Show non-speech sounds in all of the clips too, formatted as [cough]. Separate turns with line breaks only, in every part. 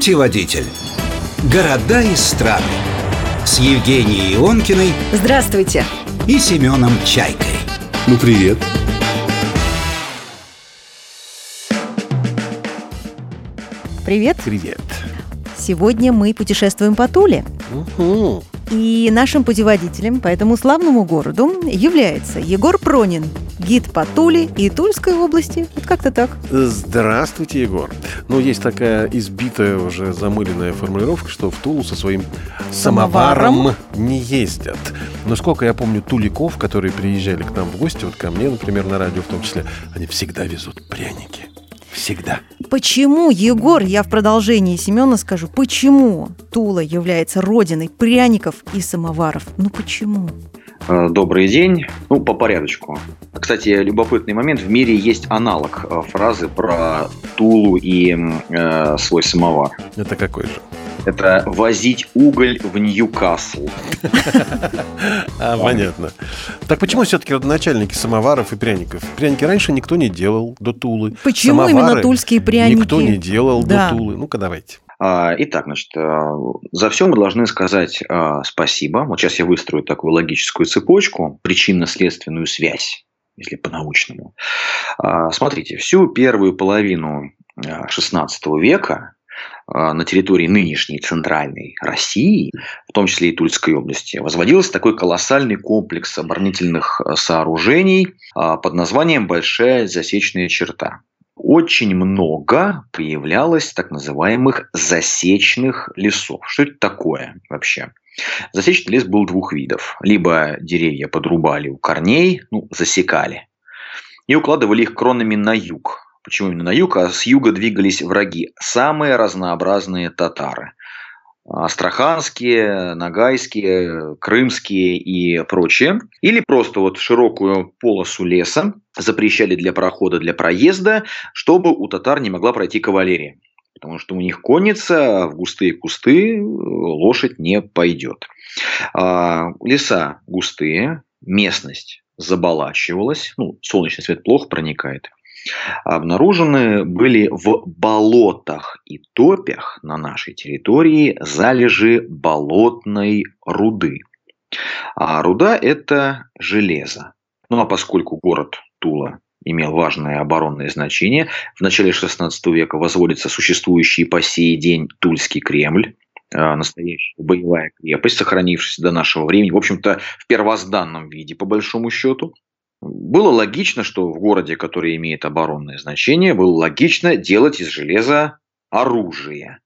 Путеводитель. Города и страны. С Евгенией Ионкиной
Здравствуйте.
и Семеном Чайкой.
Ну, привет.
Привет.
Привет.
Сегодня мы путешествуем по Туле.
Угу.
И нашим путеводителем по этому славному городу является Егор Пронин, гид по Туле и Тульской области. Вот как-то так.
Здравствуйте, Егор. Ну, есть такая избитая, уже замыленная формулировка, что в Тулу со своим самоваром,
Самоваром?
не ездят. Но сколько я помню туликов, которые приезжали к нам в гости, вот ко мне, например, на радио в том числе, они всегда везут пряники. Всегда.
Почему, Егор, я в продолжении Семена скажу, почему Тула является родиной пряников и самоваров? Ну почему?
Э, Добрый день. Ну, по порядочку. Кстати, любопытный момент. В мире есть аналог э, фразы про Тулу и э, свой самовар.
Это какой же?
Это «возить уголь в Ньюкасл». [laughs]
А, понятно. Так почему все-таки родоначальники самоваров и пряников? Пряники раньше никто не делал до Тулы.
Почему именно тульские пряники?
Никто не делал до Тулы. Ну-ка, давайте.
А, Итак, значит, э, за все мы должны сказать э, спасибо. Вот сейчас я выстрою такую логическую цепочку, причинно-следственную связь, если по-научному. А, Смотрите, всю первую половину XVI века э, на территории нынешней центральной России, в том числе и Тульской области, возводился такой колоссальный комплекс оборонительных э, сооружений а, под названием «Большая засечная черта» очень много появлялось так называемых засечных лесов. Что это такое вообще? Засечный лес был двух видов. Либо деревья подрубали у корней, ну, засекали, и укладывали их кронами на юг. Почему именно на юг? А с юга двигались враги. Самые разнообразные татары. Астраханские, Ногайские, Крымские и прочие. Или просто вот широкую полосу леса запрещали для прохода, для проезда, чтобы у татар не могла пройти кавалерия. Потому что у них конница, а в густые кусты э, лошадь не пойдет. А, Леса густые, местность заболачивалась, ну, солнечный свет плохо проникает. Обнаружены были в болотах и топях на нашей территории залежи болотной руды. А руда – это железо. Ну а поскольку город Тула имел важное оборонное значение, в начале XVI века возводится существующий по сей день Тульский Кремль, э, настоящая боевая крепость, сохранившаяся до нашего времени, в общем-то, в первозданном виде, по большому счету. Было логично, что в городе, который имеет оборонное значение, было логично делать из железа оружие.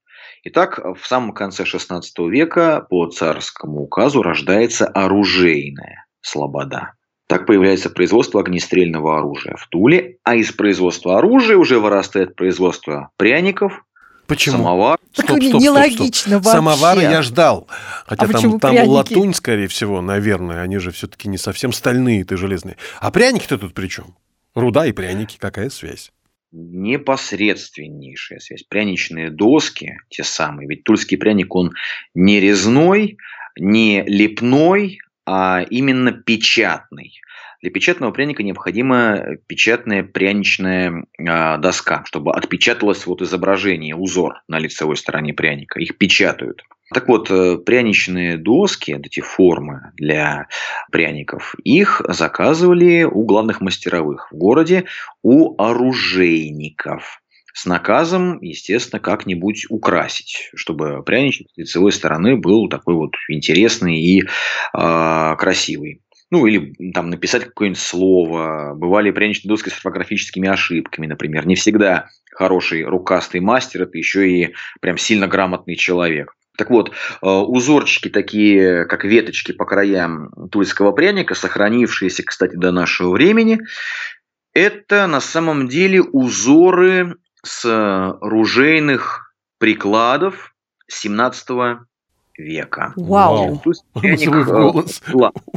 Итак, в самом конце XVI века по царскому указу рождается оружейная слобода. Так появляется производство огнестрельного оружия в Туле, а из производства оружия уже вырастает производство пряников,
Почему?
самовар.
Так нелогично вообще.
Самовары я ждал. Хотя
А
там, там
пряники?
латунь, скорее всего, наверное. Они же все-таки не совсем стальные-то железные. А пряники-то тут при чем? Руда и пряники. Какая связь?
непосредственнейшая связь. Пряничные доски, те самые. Ведь тульский пряник, он не резной, не лепной, а именно печатный. Для печатного пряника необходима печатная пряничная а, доска, чтобы отпечаталось вот изображение, узор на лицевой стороне пряника. Их печатают. Так вот, э, пряничные доски, эти формы для пряников, их заказывали у главных мастеровых в городе, у оружейников. С наказом, естественно, как-нибудь украсить, чтобы пряничек с лицевой стороны был такой вот интересный и а, красивый. Ну, или там написать какое-нибудь слово. Бывали пряничные доски с орфографическими ошибками, например. Не всегда хороший рукастый мастер – это еще и прям сильно грамотный человек. Так вот, э, узорчики такие, как веточки по краям тульского пряника, сохранившиеся, кстати, до нашего времени, это на самом деле узоры с ружейных прикладов 17 века.
Вау. [laughs]
Э,
голос.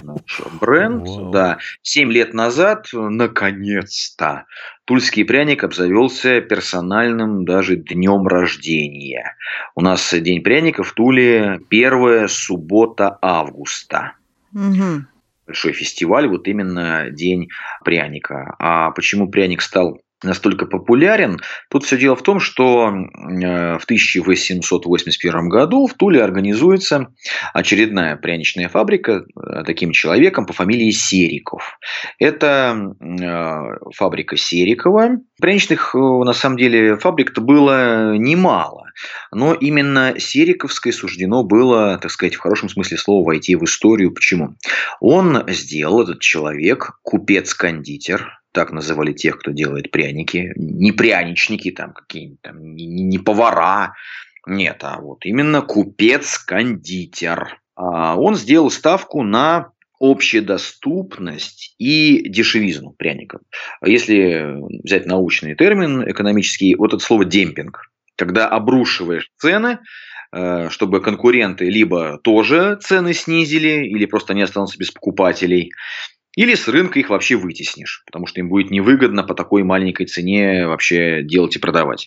наш бренд,
Вау.
да. Семь лет назад, э, наконец-то, тульский пряник обзавелся персональным даже днем рождения. У нас День пряника в Туле первая суббота августа.
Мгм.
Большой фестиваль, вот именно День пряника. А почему пряник стал настолько популярен. Тут все дело в том, что э, в 1881 году в Туле организуется очередная пряничная фабрика э, таким человеком по фамилии Сериков. Это э, фабрика Серикова. Пряничных, на самом деле, фабрик-то было немало. Но именно Сериковской суждено было, так сказать, в хорошем смысле слова войти в историю. Почему? Он сделал, этот человек, купец-кондитер, так называли тех, кто делает пряники, не пряничники, там какие-нибудь там, не, не повара, нет, а вот именно купец-кондитер. А он сделал ставку на общедоступность и дешевизну пряников. Если взять научный термин экономический, вот это слово демпинг, когда обрушиваешь цены, э, чтобы конкуренты либо тоже цены снизили, или просто не останутся без покупателей, или с рынка их вообще вытеснишь, потому что им будет невыгодно по такой маленькой цене вообще делать и продавать.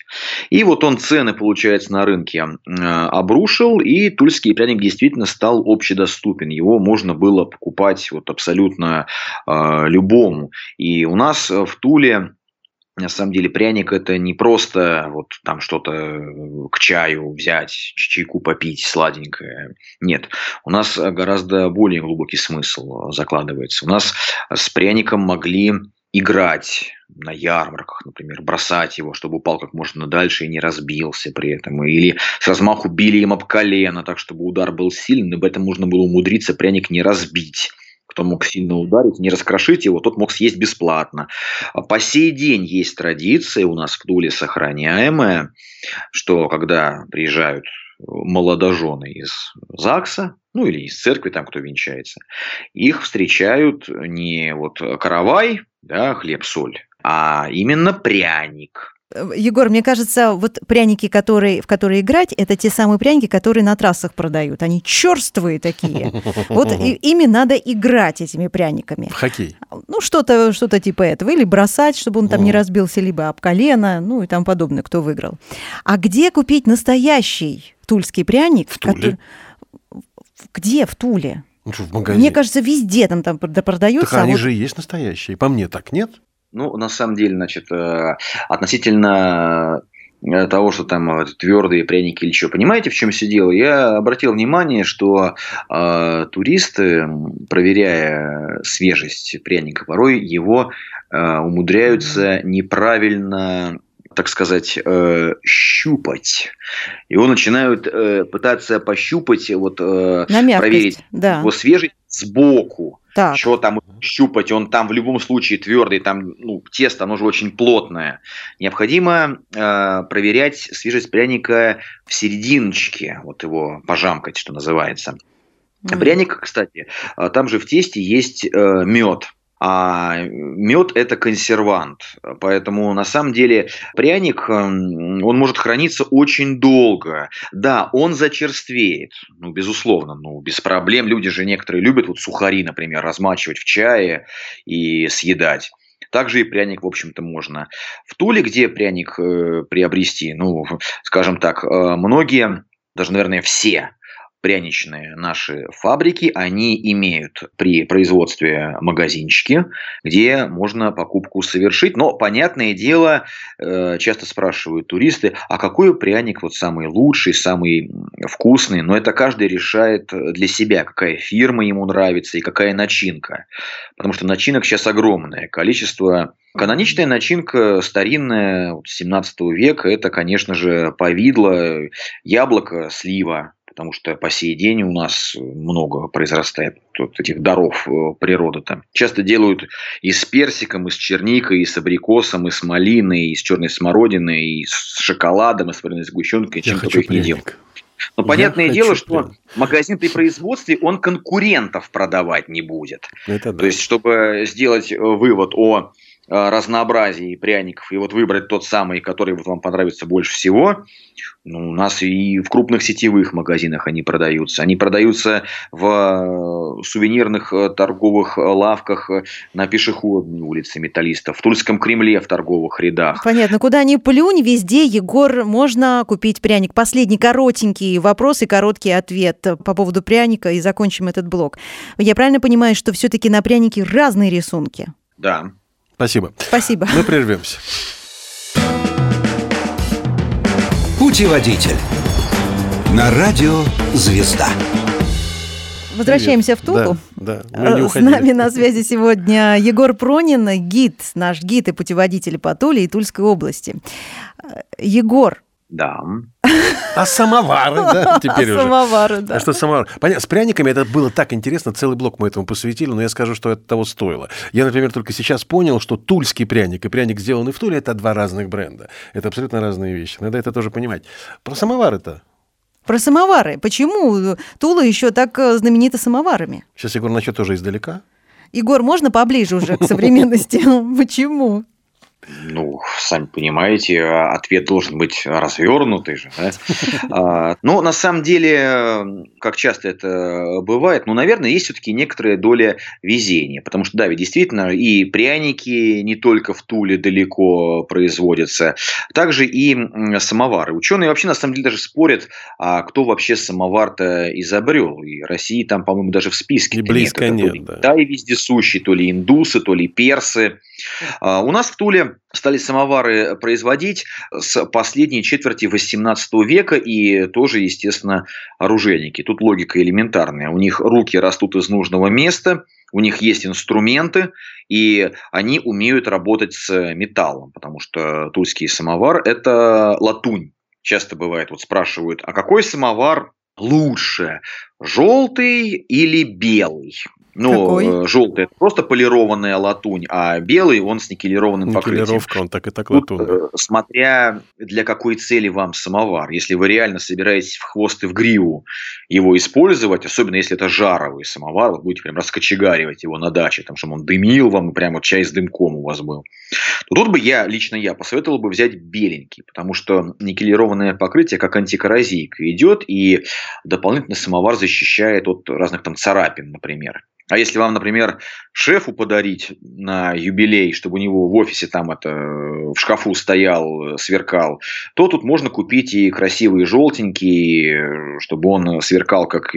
И вот он цены, получается, на рынке э, обрушил, и тульский пряник действительно стал общедоступен. Его можно было покупать вот абсолютно э, любому. И у нас в Туле на самом деле пряник это не просто вот там что-то э, к чаю взять, чайку попить сладенькое. Нет, у нас гораздо более глубокий смысл закладывается. У нас с пряником могли играть на ярмарках, например, бросать его, чтобы упал как можно дальше и не разбился при этом. Или с размаху били им об колено, так чтобы удар был сильный, но об этом можно было умудриться пряник не разбить кто мог сильно ударить, не раскрошить его, тот мог съесть бесплатно. По сей день есть традиция у нас в Туле сохраняемая, что когда приезжают молодожены из ЗАГСа, ну или из церкви, там кто венчается, их встречают не вот каравай, да, хлеб-соль, а именно пряник.
Э, Егор, мне кажется, вот пряники, которые, в которые играть, это те самые пряники, которые на трассах продают. Они черствые такие. [laughs] Вот и, ими надо играть этими пряниками.
В хоккей.
Ну, что-то что типа этого. Или бросать, чтобы он там не разбился, либо об колено, ну и там подобное, кто выиграл. А где купить настоящий тульский пряник?
В Туле.
Который... Где в Туле?
Ну, что, в магазине.
Мне кажется, везде там, там продается.
Так они
а вот-
же и есть настоящие. По мне так, нет?
Ну, на самом деле, значит, э, относительно э, того, что там э, твердые пряники или что. Понимаете, в чем все дело? Я обратил внимание, что э, туристы, проверяя свежесть пряника, порой его э, умудряются неправильно так сказать, э, щупать. Его начинают э, пытаться пощупать, вот, э,
На мягкость,
проверить
да.
его свежесть сбоку.
Так.
Что там щупать, он там в любом случае твердый, там ну, тесто, оно же очень плотное. Необходимо э, проверять свежесть пряника в серединочке, вот его пожамкать, что называется.
Мгм.
Пряник, кстати, э, там же в тесте есть мед. А мед это консервант. Поэтому на самом деле пряник, м, он может храниться очень долго. Да, он зачерствеет, ну, безусловно, ну, без проблем. Люди же некоторые любят вот сухари, например, размачивать в чае и съедать. Также и пряник, в общем-то, можно. В Туле, где пряник э, приобрести, ну, скажем так, э, многие, даже, наверное, все пряничные наши фабрики, они имеют при производстве магазинчики, где можно покупку совершить. Но, понятное дело, э, часто спрашивают туристы, а какой пряник вот самый лучший, самый вкусный? Но это каждый решает для себя, какая фирма ему нравится и какая начинка. Потому что начинок сейчас огромное количество. Каноничная начинка старинная, вот 17 века, это, конечно же, повидло, яблоко, слива. Потому что по сей день у нас много произрастает вот этих даров э, природы. Там. Часто делают и с персиком, и с черникой, и с абрикосом, и с малиной, и с черной смородиной, и с шоколадом, и с вареной сгущенкой, чем только их не делают. Но
Я
понятное
хочу
дело, что
пряник.
магазин при производстве, он конкурентов продавать не будет.
Это да.
То есть, чтобы сделать э, вывод о разнообразии пряников и вот выбрать тот самый, который вот вам понравится больше всего, ну, у нас и в крупных сетевых магазинах они продаются. Они продаются в э, сувенирных э, торговых э, лавках э, на пешеходной улице металлистов, в Тульском Кремле в торговых рядах.
Понятно. Куда ни плюнь, везде, Егор, можно купить пряник. Последний коротенький вопрос и короткий ответ по поводу пряника, и закончим этот блок. Я правильно понимаю, что все-таки на прянике разные рисунки?
Да.
Спасибо.
Спасибо.
Мы прервемся.
Путеводитель на радио «Звезда».
Возвращаемся Привет. в Тулу.
Да, да,
э, С нами на связи сегодня Егор Пронин, гид, наш гид и путеводитель по Туле и Тульской области. Э, Егор.
Да.
А самовары, да, теперь уже.
самовары, да.
А что самовар? Понятно, с пряниками это было так интересно, целый блок мы этому посвятили, но я скажу, что это того стоило. Я, например, только сейчас понял, что тульский пряник и пряник, сделанный в Туле, это два разных бренда. Это абсолютно разные вещи. Надо это тоже понимать. Про самовары-то.
Про самовары. Почему Тула еще так э, знаменита самоварами?
Сейчас Егор начнет тоже издалека.
Егор, можно поближе уже к современности? [laughs] Почему?
Ну, сами понимаете, ответ должен быть развернутый же. Да? [laughs] А, Но на самом деле, как часто это бывает, ну, наверное, есть все-таки некоторая доля везения. Потому что, да, ведь действительно и пряники не только в Туле далеко производятся, также и самовары. Ученые вообще, на самом деле, даже спорят, а кто вообще самовар-то изобрел. И России там, по-моему, даже в списке
И близко нет,
то ли
да.
Китай вездесущий, то ли индусы, то ли персы. А, У нас в Туле стали самовары производить с последней четверти 18 века и тоже, естественно, оружейники. Тут логика элементарная. У них руки растут из нужного места, у них есть инструменты, и они умеют работать с металлом, потому что тульский самовар – это латунь. Часто бывает, вот спрашивают, а какой самовар лучше, желтый или белый? Ну,
Какой?
желтый это просто полированная латунь, а белый он с никелированным покрытием.
Никелировка, он так и так
Тут,
латунный.
э, смотря для какой цели вам самовар. Если вы реально собираетесь в хвост и в гриву его использовать, особенно если это жаровый самовар, вы будете прям раскочегаривать его на даче, там, чтобы он дымил вам, и прям вот чай с дымком у вас был. То тут бы я, лично я, посоветовал бы взять беленький, потому что никелированное покрытие как антикоррозийка идет, и дополнительно самовар защищает от разных там царапин, например. А если вам, например, шефу подарить на юбилей, чтобы у него в офисе там это э, в шкафу стоял, э, сверкал, то тут можно купить и красивые желтенькие, э, чтобы он сверкал как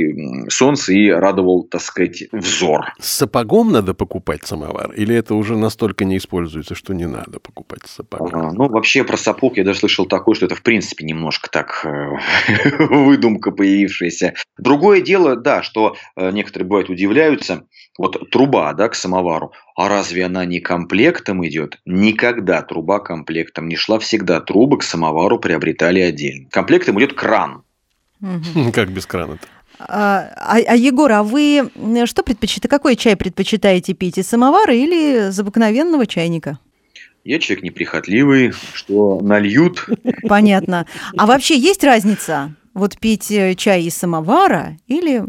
солнце и радовал, так сказать, взор.
С сапогом надо покупать самовар? Или это уже настолько не используется, что не надо покупать с сапогом?
Ага, Ну, вообще про сапог я даже слышал такое, что это, в принципе, немножко так [laughs] выдумка появившаяся. Другое дело, да, что некоторые бывают удивляются, вот труба, да, к самовару, а разве она не комплектом идет? Никогда труба комплектом не шла, всегда трубы к самовару приобретали отдельно. Комплектом идет кран. [laughs]
Как без крана-то?
А, а, а, Егор, а вы что предпочитаете? Какой чай предпочитаете пить? Из самовара или из обыкновенного чайника?
Я человек неприхотливый, что нальют, [laughs]
Понятно. А вообще есть разница? Вот пить э, чай из самовара или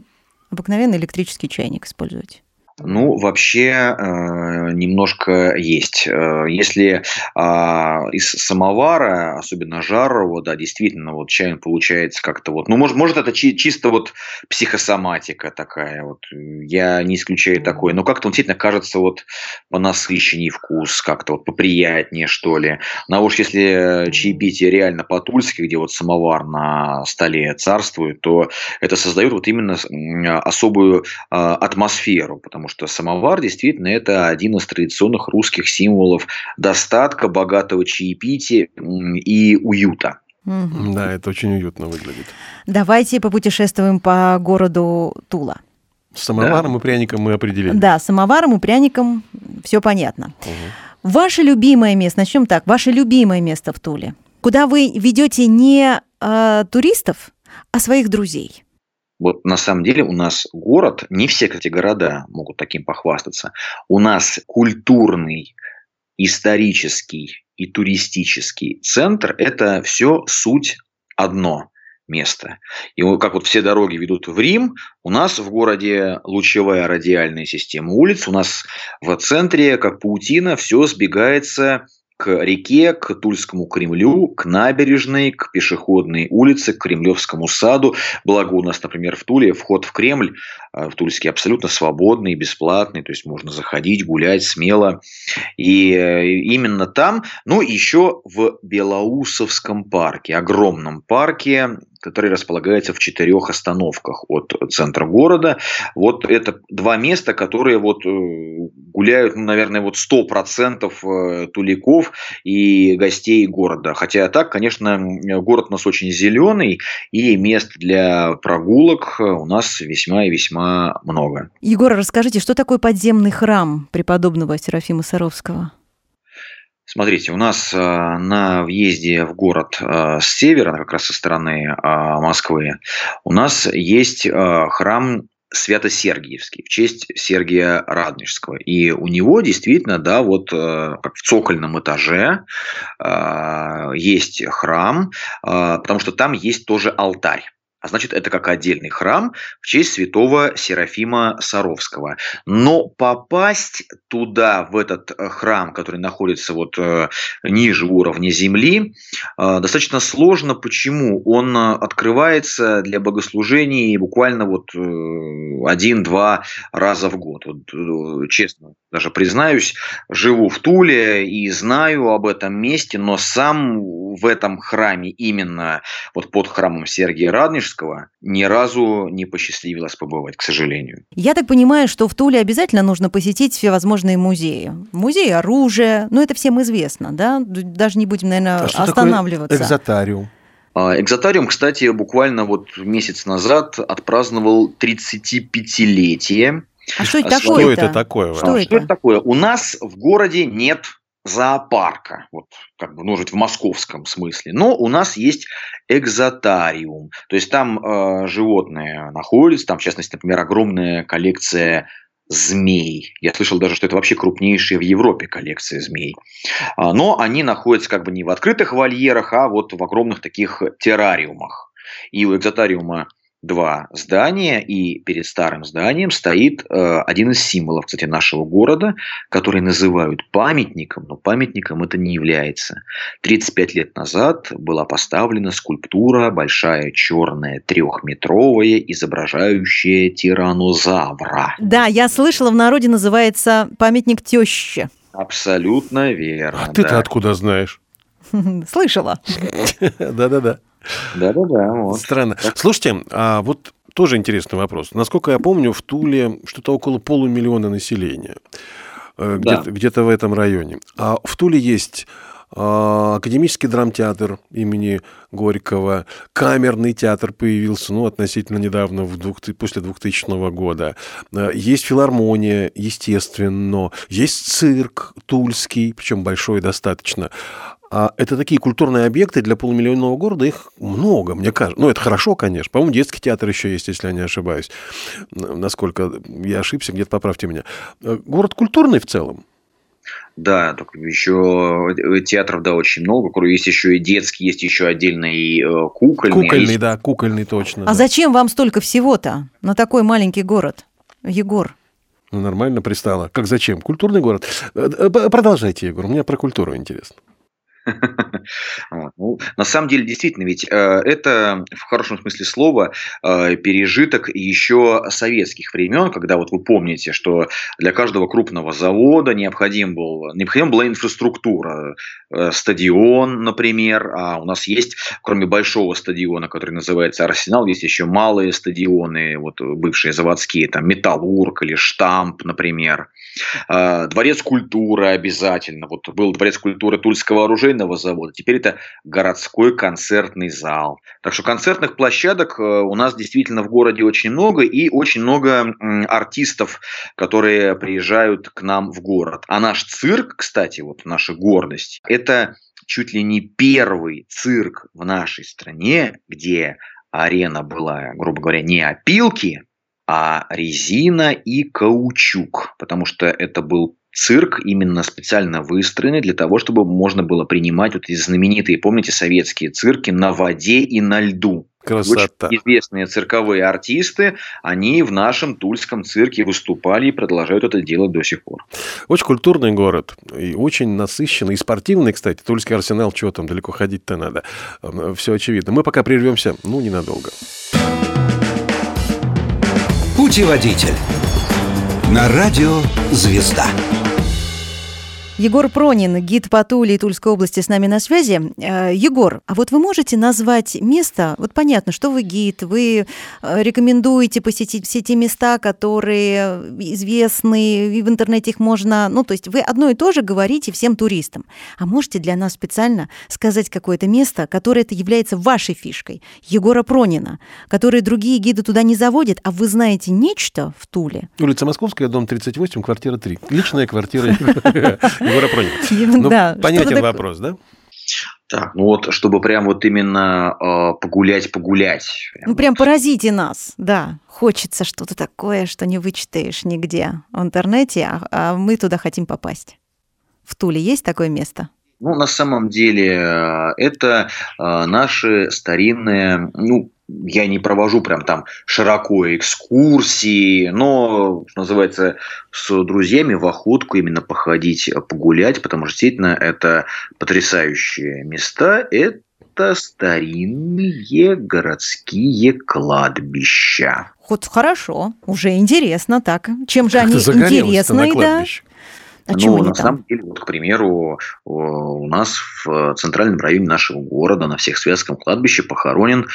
обыкновенный электрический чайник использовать?
Ну, вообще э, немножко есть. Э, Если а, из самовара, особенно жарового, да, действительно, вот чай получается как-то вот, ну, может, может это чи- чисто вот психосоматика такая, вот, я не исключаю такое, но как-то он действительно кажется вот понасыщеннее вкус, как-то вот поприятнее, что ли. Ну, а уж если чаепитие реально по-тульски, где вот самовар на столе царствует, то это создает вот именно м, особую а, атмосферу, потому что самовар действительно это один из традиционных русских символов достатка, богатого чаепития и уюта.
Мгм.
Да, это очень уютно выглядит.
Давайте попутешествуем по городу Тула.
С самоваром и пряником мы определили.
Да, самоваром и пряником все понятно.
Мгм.
Ваше любимое место, начнем так, ваше любимое место в Туле, куда вы ведете не а, туристов, а своих друзей.
Вот на самом деле у нас город, не все, кстати, города могут таким похвастаться. У нас культурный, исторический и туристический центр – это все суть одно место. И как вот все дороги ведут в Рим, у нас в городе лучевая радиальная система улиц, у нас в центре, как паутина, все сбегается к реке, к Тульскому Кремлю, к набережной, к пешеходной улице, к Кремлевскому саду. Благо у нас, например, в Туле вход в Кремль, э, в Тульский, абсолютно свободный, бесплатный, то есть можно заходить, гулять смело. И э, именно там, ну еще в Белоусовском парке, огромном парке, который располагается в четырех остановках от центра города. Вот это два места, которые вот э, гуляют, ну, наверное, вот 100% э, туликов и гостей города. Хотя так, конечно, город у нас очень зеленый, и мест для прогулок у нас весьма и весьма много.
Егор, расскажите, что такое подземный храм преподобного Серафима Саровского?
Смотрите, у нас э, на въезде в город э, с севера, как раз со стороны э, Москвы, у нас есть э, храм Свято-Сергиевский в честь Сергия Радонежского. И у него действительно, да, вот э, как в цокольном этаже э, есть храм, э, потому что там есть тоже алтарь а значит, это как отдельный храм в честь святого Серафима Саровского. Но попасть туда, в этот э, храм, который находится вот э, ниже уровня земли, э, достаточно сложно. Почему? Он открывается для богослужений буквально вот один-два раза в год. Вот, честно, даже признаюсь, живу в Туле и знаю об этом месте, но сам в этом храме, именно вот под храмом Сергия Радонежского, ни разу не посчастливилось побывать, к сожалению.
Я так понимаю, что в Туле обязательно нужно посетить все возможные музеи. Музей оружия, ну это всем известно, да? Даже не будем, наверное, а останавливаться.
экзотариум?
А, экзотариум, кстати, буквально вот месяц назад отпраздновал 35-летие
а что это такое? Что
это такое?
Что,
что это такое? У нас в городе нет зоопарка, вот как бы, ну, в московском смысле, но у нас есть экзотариум, то есть там э, животные находятся, там, в частности, например, огромная коллекция змей. Я слышал даже, что это вообще крупнейшая в Европе коллекция змей. А, но они находятся как бы не в открытых вольерах, а вот в огромных таких террариумах. И у экзотариума два здания, и перед старым зданием стоит э, один из символов, кстати, нашего города, который называют памятником, но памятником это не является. 35 лет назад была поставлена скульптура, большая черная трехметровая, изображающая тиранозавра.
Да, я слышала, в народе называется памятник тещи.
Абсолютно верно.
А ты-то откуда знаешь? [laughs]
Слышала. [laughs]
Да-да-да.
Да-да-да.
Вот. Странно. Слушайте, а вот тоже интересный вопрос. Насколько я помню, в Туле что-то около полумиллиона населения. Э, да. Где-то, где-то в этом районе. А в Туле есть а, Академический драмтеатр имени Горького, камерный театр появился, ну, относительно недавно, в двух, после 2000 года. Э, есть филармония, естественно, есть цирк тульский, причем большой достаточно. А это такие культурные объекты для полумиллионного города, их много, мне кажется. Ну, это хорошо, конечно. По-моему, детский театр еще есть, если я не ошибаюсь. Насколько я ошибся, где-то поправьте меня. Э, город культурный в целом.
Да, только еще театров, да, очень много. Есть еще и детский, есть еще отдельный э, кукольный.
Кукольный,
а есть...
да, кукольный точно.
А
да.
зачем вам столько всего-то на такой маленький город, Егор?
Ну, нормально пристало. Как зачем? Культурный город. Э, продолжайте, Егор, мне про культуру интересно. [laughs]
Ну, на самом деле, действительно, ведь э, это в хорошем смысле слова э, пережиток еще советских времен, когда вот вы помните, что для каждого крупного завода необходим был, необходима была инфраструктура, э, стадион, например, а у нас есть, кроме большого стадиона, который называется Арсенал, есть еще малые стадионы, вот бывшие заводские, там Металлург или Штамп, например. Дворец культуры обязательно. Вот был дворец культуры Тульского оружия оружейного завода, теперь это городской концертный зал. Так что концертных площадок э, у нас действительно в городе очень много и очень много артистов, которые приезжают к нам в город. А наш цирк, кстати, вот наша гордость, это чуть ли не первый цирк в нашей стране, где арена была, грубо говоря, не опилки, а резина и каучук, потому что это был цирк именно специально выстроенный для того, чтобы можно было принимать вот эти знаменитые, помните, советские цирки на воде и на льду.
Красота.
Очень известные цирковые артисты, они в нашем тульском цирке выступали и продолжают это делать до сих пор.
Очень культурный город и очень насыщенный, и спортивный, кстати. Тульский арсенал, чего там, далеко ходить-то надо. Все очевидно. Мы пока прервемся, ну, ненадолго.
Путеводитель. На радио «Звезда».
Егор Пронин, гид по Туле и Тульской области с нами на связи. Э, Егор, а вот вы можете назвать место, вот понятно, что вы гид, вы э, рекомендуете посетить все те места, которые известны, и в интернете их можно, ну, то есть вы одно и то же говорите всем туристам. А можете для нас специально сказать какое-то место, которое это является вашей фишкой, Егора Пронина, которые другие гиды туда не заводят, а вы знаете нечто в Туле?
Улица Московская, дом 38, квартира 3. Личная квартира [laughs] Егора Пронина. [laughs] Ну,
да,
понятен вопрос, да?
Так, ну вот, чтобы прям вот именно э, погулять, погулять.
Ну, прям поразите нас, да. Хочется что-то такое, что не вычитаешь нигде в интернете, а, а мы туда хотим попасть. В Туле есть такое место?
Ну, на самом деле, э, это э, наши старинные, ну, я не провожу прям там широко экскурсии, но, что называется, с друзьями в охотку именно походить, погулять, потому что действительно это потрясающие места, это старинные городские кладбища.
Вот хорошо, уже интересно так. Чем же они интересны, да?
А ну, на там? самом деле, вот, к примеру, у нас в центральном районе нашего города на всех связком кладбище похоронен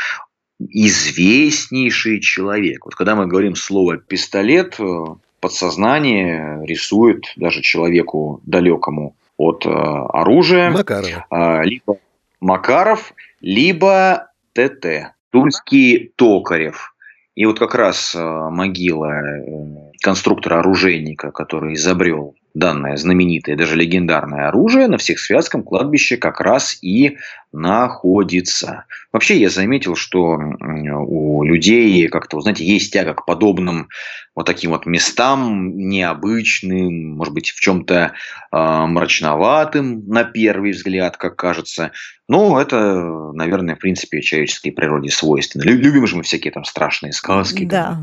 известнейший человек. Вот когда мы говорим слово «пистолет», э, подсознание рисует даже человеку далекому от э, оружия.
Макаров.
Э, либо Макаров, либо ТТ. Тульский Токарев. И вот как раз э, могила э, конструктора-оружейника, который изобрел данное знаменитое, даже легендарное оружие на всех связком кладбище как раз и находится. Вообще я заметил, что у людей как-то, знаете, есть тяга к подобным вот таким вот местам, необычным, может быть, в чем-то э, а, мрачноватым на первый взгляд, как кажется. Но это, наверное, в принципе, человеческой природе свойственно. Любим же мы всякие там страшные сказки.
Да.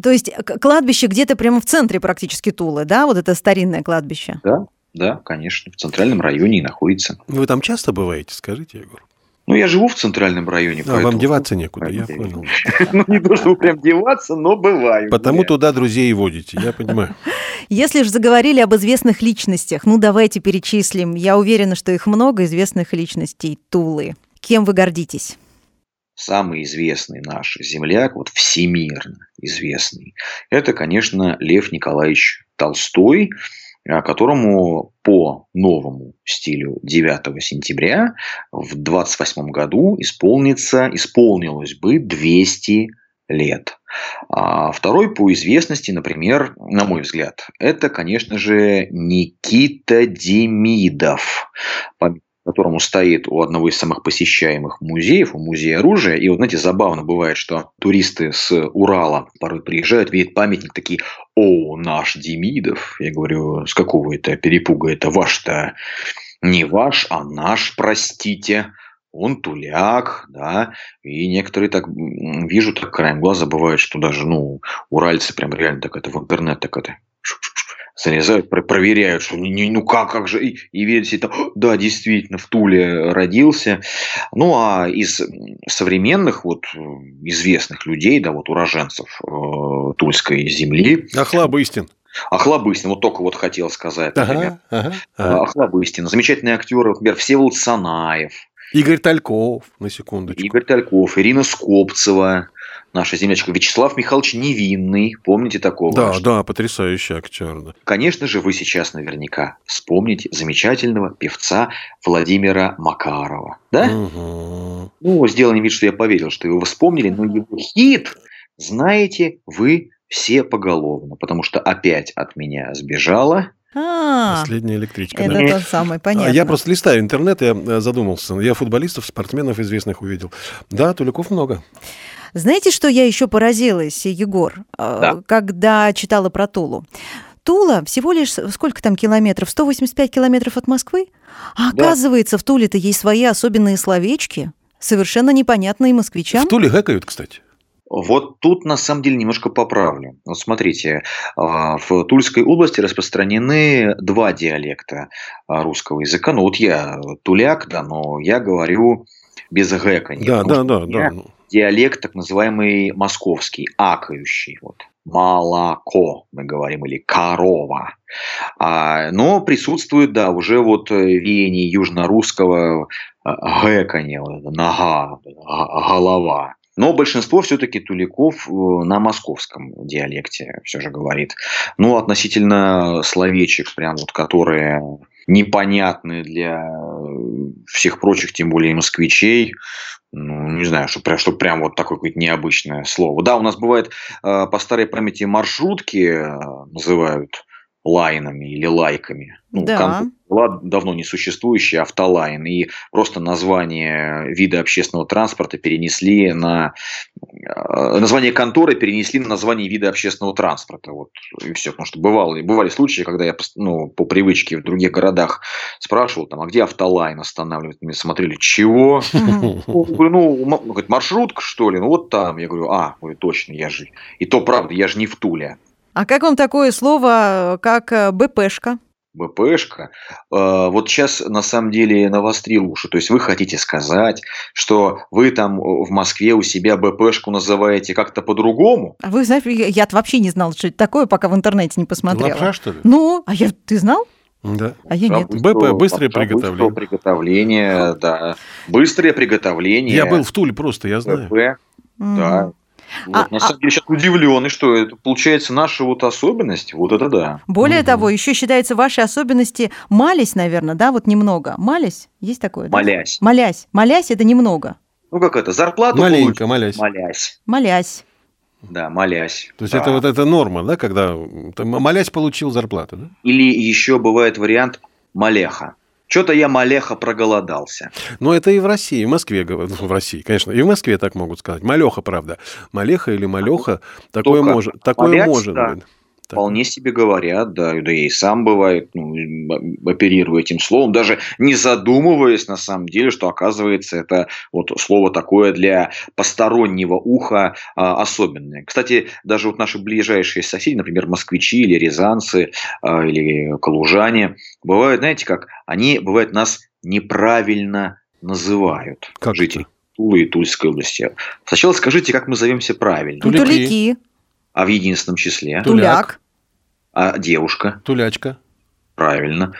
То есть кладбище где-то прямо в центре практически Тулы, да? Вот это старинное кладбище.
Да, да, конечно, в центральном районе и находится.
Вы там часто бываете, скажите, Егор?
Ну, я живу в центральном районе.
А, вам деваться некуда, я понял. [laughs]
Ну, не то, чтобы прям деваться, но бываю.
Потому туда друзей и водите, я понимаю. [laughs]
Если же заговорили об известных личностях, ну, давайте перечислим. Я уверена, что их много известных личностей Тулы. Кем вы гордитесь?
Самый известный наш земляк, вот всемирно известный, это, конечно, Лев Николаевич Толстой, которому по новому стилю 9 сентября в 28 году исполнится, исполнилось бы 200 лет. А второй по известности, например, на мой взгляд, это, конечно же, Никита Демидов которому стоит у одного из самых посещаемых музеев, у музея оружия. И вот, знаете, забавно бывает, что туристы с Урала порой приезжают, видят памятник, такие, о, наш Демидов. Я говорю, с какого это перепуга, это ваш-то не ваш, а наш, простите. Он туляк, да, и некоторые так вижу, так краем глаза бывает, что даже, ну, уральцы прям реально так это в интернет так это залезают, проверяют, что не, ну как, как же, и, и видите, там, да, действительно, в Туле родился. Ну, а из современных, вот, известных людей, да, вот, уроженцев э, Тульской земли.
Охлабыстин.
Охлабыстин, вот только вот хотел сказать, например. Ага, ага, ага. Охлабыстин, замечательные актеры, например, Всеволод Санаев.
Игорь Тальков, на секундочку.
Игорь Тальков, Ирина Скопцева, наша землячка Вячеслав Михайлович Невинный. Помните такого?
Да, да, потрясающий актер. Да.
Конечно же, вы сейчас наверняка вспомните замечательного певца Владимира Макарова. Да? Угу. Ну, сделаем вид, что я поверил, что его вспомнили, но его хит знаете вы все поголовно, потому что опять от меня сбежала
а,
Последняя электричка.
Это да. тот самый, понятно.
Я просто листаю интернет, я э, задумался. Я футболистов, спортсменов известных увидел. Да, Туликов много.
Знаете, что я еще поразилась, Егор, э, да. когда читала про Тулу? Тула всего лишь сколько там километров? 185 километров от Москвы? А да. оказывается, в Туле-то есть свои особенные словечки, совершенно непонятные москвичам.
В Туле гэкают, кстати.
Вот тут на самом деле немножко поправлю. Вот смотрите, а, в Тульской области распространены два диалекта а, русского языка. Ну вот я туляк, да, но я говорю без гэка.
Да, да, да, да.
Диалект так называемый московский, акающий. Вот. молоко, мы говорим, или корова. А, но присутствует, да, уже вот веяние южно-русского гэканье, нога, голова. Но большинство все-таки туликов э, на московском диалекте все же говорит. Ну, относительно словечек, прям вот, которые непонятны для всех прочих, тем более москвичей, ну, не знаю, что прям, что прям вот такое какое-то необычное слово. Да, у нас бывает э, по старой памяти маршрутки э, называют лайнами или лайками.
Ну, да.
Была давно не существующая автолайн, и просто название вида общественного транспорта перенесли на... Э, название конторы перенесли на название вида общественного транспорта. Вот, и все. Потому что бывало, бывали случаи, когда я ну, по привычке в других городах спрашивал, там, а где автолайн останавливают? Мне смотрели, чего? Ну, маршрутка, что ли? Ну, вот там. Я говорю, а, точно, я же... И то правда, я же не в Туле.
А как вам такое слово, как э, БПшка?
БПшка. Э, вот сейчас на самом деле навострил уши. То есть вы хотите сказать, что вы там в Москве у себя БПшку называете как-то по-другому?
А вы знаете, я вообще не знал, что это такое, пока в интернете не посмотрела.
Лапша, что ли?
Ну, а я, ты знал?
Да.
А я нет.
БП, быстрое приготовление.
Быстрое приготовление, да. Быстрое приготовление.
Я был в Туле просто, я знаю.
БП, да. Вот, а, на самом деле сейчас удивлен, и что это получается наша вот особенность, вот это да.
Более угу. того, еще считается вашей особенности мались, наверное, да, вот немного. Мались, есть такое? Да?
Молясь.
Молясь. Молясь это немного.
Ну как это, зарплату
Маленько, молясь.
Молясь.
Молясь.
Да, молясь.
То есть
да.
это вот эта норма, да, когда ты молясь получил зарплату, да?
Или еще бывает вариант малеха. Что-то я малеха проголодался.
Но это и в России, в Москве, ну, в России, конечно, и в Москве так могут сказать. Малеха, правда. Малеха или малеха, такое, может, такое может
да.
быть.
Вполне себе говорят, да, да и сам бывает, ну, оперирую этим словом, даже не задумываясь на самом деле, что оказывается это вот слово такое для постороннего уха а, особенное. Кстати, даже вот наши ближайшие соседи, например, москвичи или рязанцы а, или калужане, бывают, знаете как, они, бывает, нас неправильно называют.
Как
жители Тулы и Тульской области. Сначала скажите, как мы зовемся правильно.
Тулики.
А в единственном числе?
Туляк.
А девушка?
Тулячка.
Правильно.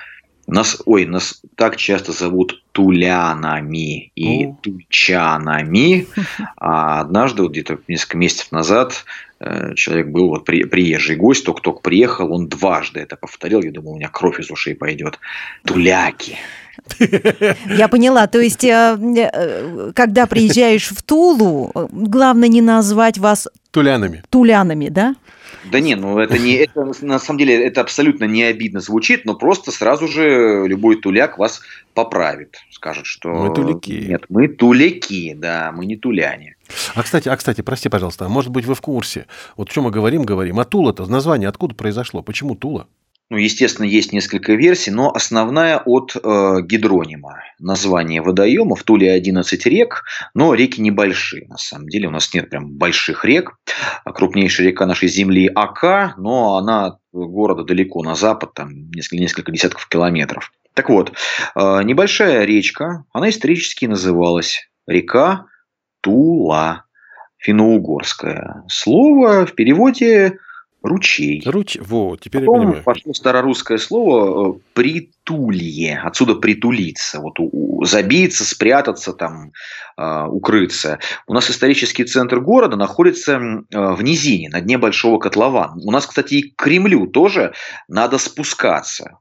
Нас, ой, нас так часто зовут тулянами и
О.
тульчанами. А однажды, вот где-то несколько месяцев назад, э, человек был вот при, приезжий гость, только-только приехал, он дважды это повторил. Я думал, у меня кровь из ушей пойдет. Туляки.
Я поняла. То есть, э, э, когда приезжаешь в Тулу, главное не назвать вас
Тулянами.
тулянами, да?
Да не, ну это не, это на самом деле это абсолютно не обидно звучит, но просто сразу же любой туляк вас поправит, скажет, что
Мы туляки.
Нет, мы туляки, да, мы не туляне.
А кстати, а кстати, прости, пожалуйста, а может быть вы в курсе? Вот о чем мы говорим, говорим. А Тула-то название откуда произошло? Почему Тула?
Ну, естественно, есть несколько версий, но основная от э, гидронима. Название водоема. В Туле 11 рек, но реки небольшие. На самом деле у нас нет прям больших рек. Крупнейшая река нашей земли Ака, но она от города далеко на запад, там несколько, несколько десятков километров. Так вот, э, небольшая речка, она исторически называлась река Тула, финно-угорское. Слово в переводе ручей.
Руч... Вот, теперь
Потом
я понимаю.
пошло старорусское слово э, притулье, отсюда притулиться, вот у, у, забиться, спрятаться, там, э, укрыться. У нас исторический центр города находится э, в низине, на дне большого котлована. У нас, кстати, и к Кремлю тоже надо спускаться.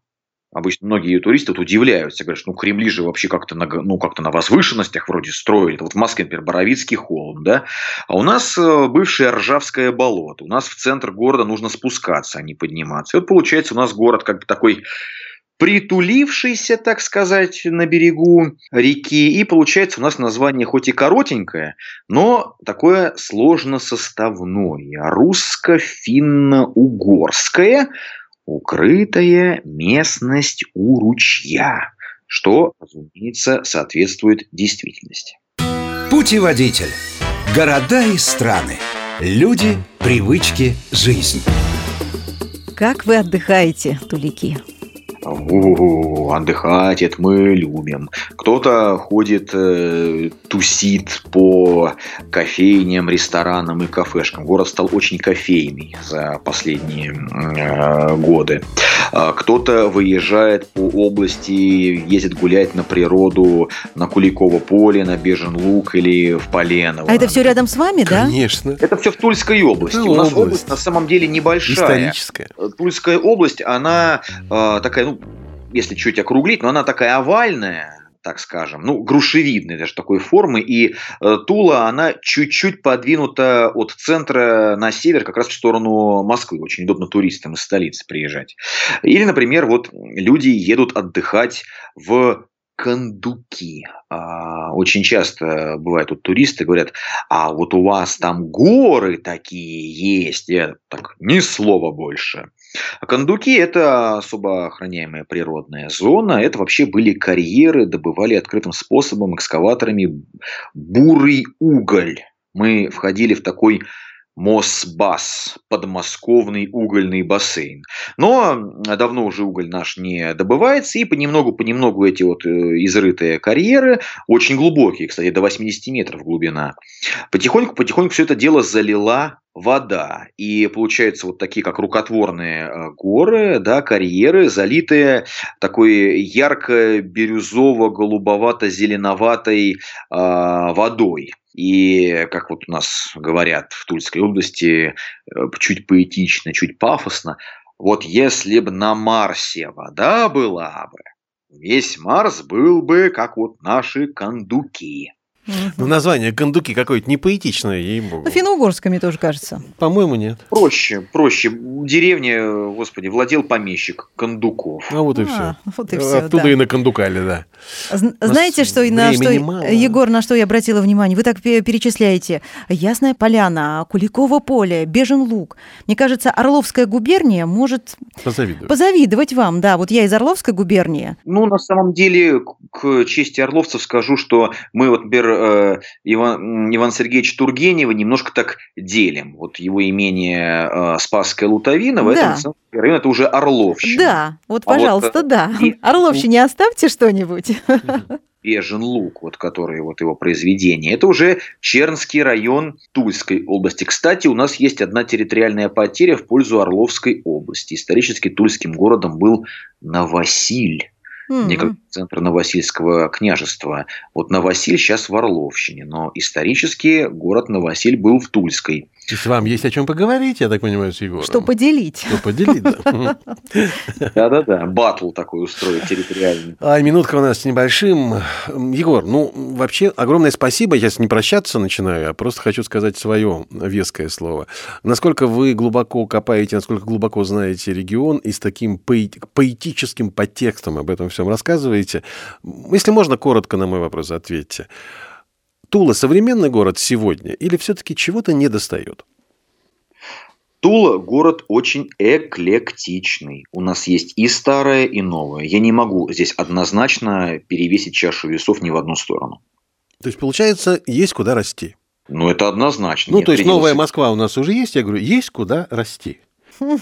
Обычно многие туристы вот удивляются, говорят, что ну, Кремли же вообще как-то на, ну, как-то на возвышенностях вроде строили. Вот в Москве, например, Боровицкий холм, да? А у нас э, бывшее Ржавское болото. У нас в центр города нужно спускаться, а не подниматься. И вот получается у нас город как бы такой притулившийся, так сказать, на берегу реки. И получается у нас название хоть и коротенькое, но такое сложносоставное. Русско-финно-угорское – укрытая местность у ручья, что, разумеется, соответствует действительности.
Путеводитель. Города и страны. Люди, привычки, жизнь.
Как вы отдыхаете, тулики?
О, отдыхать это мы любим. Кто-то ходит, э, тусит по кофейням, ресторанам и кафешкам. Город стал очень кофейный за последние э, годы. А кто-то выезжает по области, ездит гулять на природу, на Куликово поле, на Бежен Луг или в Поленово.
А это все рядом с вами, да?
Конечно.
Это все в Тульской области.
Ну,
У нас
область.
область на самом деле небольшая.
Историческая.
Тульская область, она э, такая, ну, если чуть округлить, но она такая овальная, так скажем, ну, грушевидной даже такой формы, и э, Тула, она чуть-чуть подвинута от центра на север, как раз в сторону Москвы. Очень удобно туристам из столицы приезжать. Или, например, вот люди едут отдыхать в Кондуки. А, Очень часто бывают тут туристы, говорят, а вот у вас там горы такие есть. Я так, ни слова больше. А Кондуки – это особо охраняемая природная зона. Это вообще были карьеры, добывали открытым способом, экскаваторами бурый уголь. Мы входили в такой Мосбас, подмосковный угольный бассейн. Но давно уже уголь наш не добывается, и понемногу-понемногу эти вот э, изрытые карьеры, очень глубокие, кстати, до 80 метров глубина, потихоньку-потихоньку все это дело залила вода. И получается вот такие, как рукотворные э, горы, да, карьеры, залитые такой ярко-бирюзово-голубовато-зеленоватой э, водой. И, как вот у нас говорят в Тульской области, э, чуть поэтично, чуть пафосно, вот если бы на Марсе вода была бы, весь Марс был бы, как вот наши кондуки.
Ну, название кондуки какое-то не поэтичное, ей-богу.
Ну, финно-угорское, мне тоже кажется.
По-моему, нет.
Проще, проще. Деревня, господи, владел помещик Кондуков.
А вот и
А,
все.
вот и всё,
Оттуда
да.
и накондукали, да.
Зн-
нас
Знаете, что, на что,
мало.
Егор, на что я обратила внимание? Вы так пе- перечисляете. Ясная поляна, Куликово поле, Бежен луг. Мне кажется, Орловская губерния может
Позавидую.
позавидовать вам. Да, вот я из Орловской губернии.
Ну, на самом деле, к- к чести орловцев скажу, что мы, вот, например, э, Иван, Иван Сергеевич Тургенева немножко так делим. Вот его имение э, Спасская Лутовина, в
Да.
этом самом районе это уже Орловщина.
Да, вот,
А вот,
пожалуйста,
э,
да.
и- [laughs]
Орловщине оставьте что-нибудь.
Бежен Луг, вот который вот его произведение. Это уже Чернский район Тульской области. Кстати, у нас есть одна территориальная потеря в пользу Орловской области. Исторически тульским городом был Новосиль.
М.
некогда центр Новосильского княжества. Вот Новосиль сейчас в Орловщине, но исторически город Новосиль был в Тульской.
Есть вам есть о чем поговорить, я так понимаю, с Егором?
Что поделить?
Что поделить, да.
Да-да-да, батл такой устроить территориальный.
А минутка у нас с небольшим. Егор, ну, вообще, огромное спасибо. Я сейчас не прощаться начинаю, а просто хочу сказать свое веское слово. Насколько вы глубоко копаете, насколько глубоко знаете регион и с таким поэ- поэтическим подтекстом об этом всем рассказываете. Если можно, коротко на мой вопрос ответьте. Тула современный город сегодня или все-таки чего-то не достает?
Тула – город очень эклектичный. У нас есть и старое, и новое. Я не могу здесь однозначно перевесить чашу весов ни в одну сторону.
То есть, получается, есть куда расти.
Ну, это однозначно.
Ну,
Нет
то есть,
предела
новая. Москва у нас уже есть? Я говорю, есть куда расти.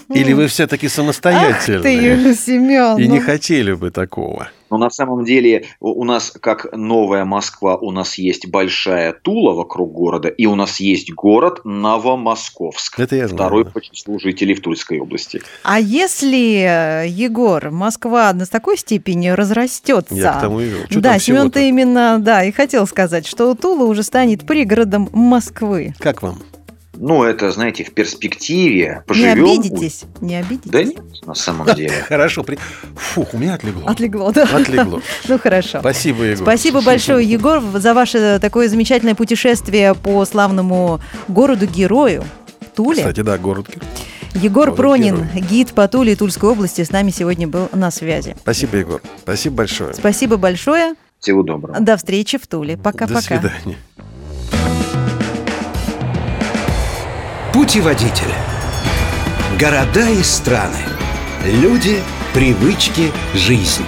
Или вы все-таки
Ах ты,
самостоятельные
Юлия Семеновна.
и не хотели бы такого?
Но на самом деле у нас, как новая Москва, у нас есть большая Тула вокруг города, и у нас есть город Новомосковск.
Это я знаю.
Второй
да.
по числу жителей в Тульской области.
А если, э, Егор, Москва до такой степени разрастется?
Я к тому и вел. Чё
да, Семен, ты именно, да, и хотел сказать, что Тула уже станет пригородом Москвы.
Как вам?
Ну, это, знаете, в перспективе
Не
поживем.
обидитесь, не обидитесь.
Да нет, на самом [laughs] деле.
Хорошо. При... Фух, у меня отлегло.
Отлегло, да?
Отлегло. [laughs]
Ну, хорошо.
Спасибо, Егор.
Спасибо большое, Егор, за ваше такое замечательное путешествие по славному городу-герою Туле.
Кстати, да, город.
Егор
город
Пронин, гид по Туле и Тульской области, с нами сегодня был на связи.
Спасибо, Егор. Спасибо большое.
Спасибо большое.
Всего доброго.
До встречи в Туле.
До
Пока-пока.
свидания.
Путеводитель. Города и страны. Люди, привычки, жизнь.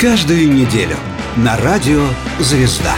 Каждую неделю на радио «Звезда».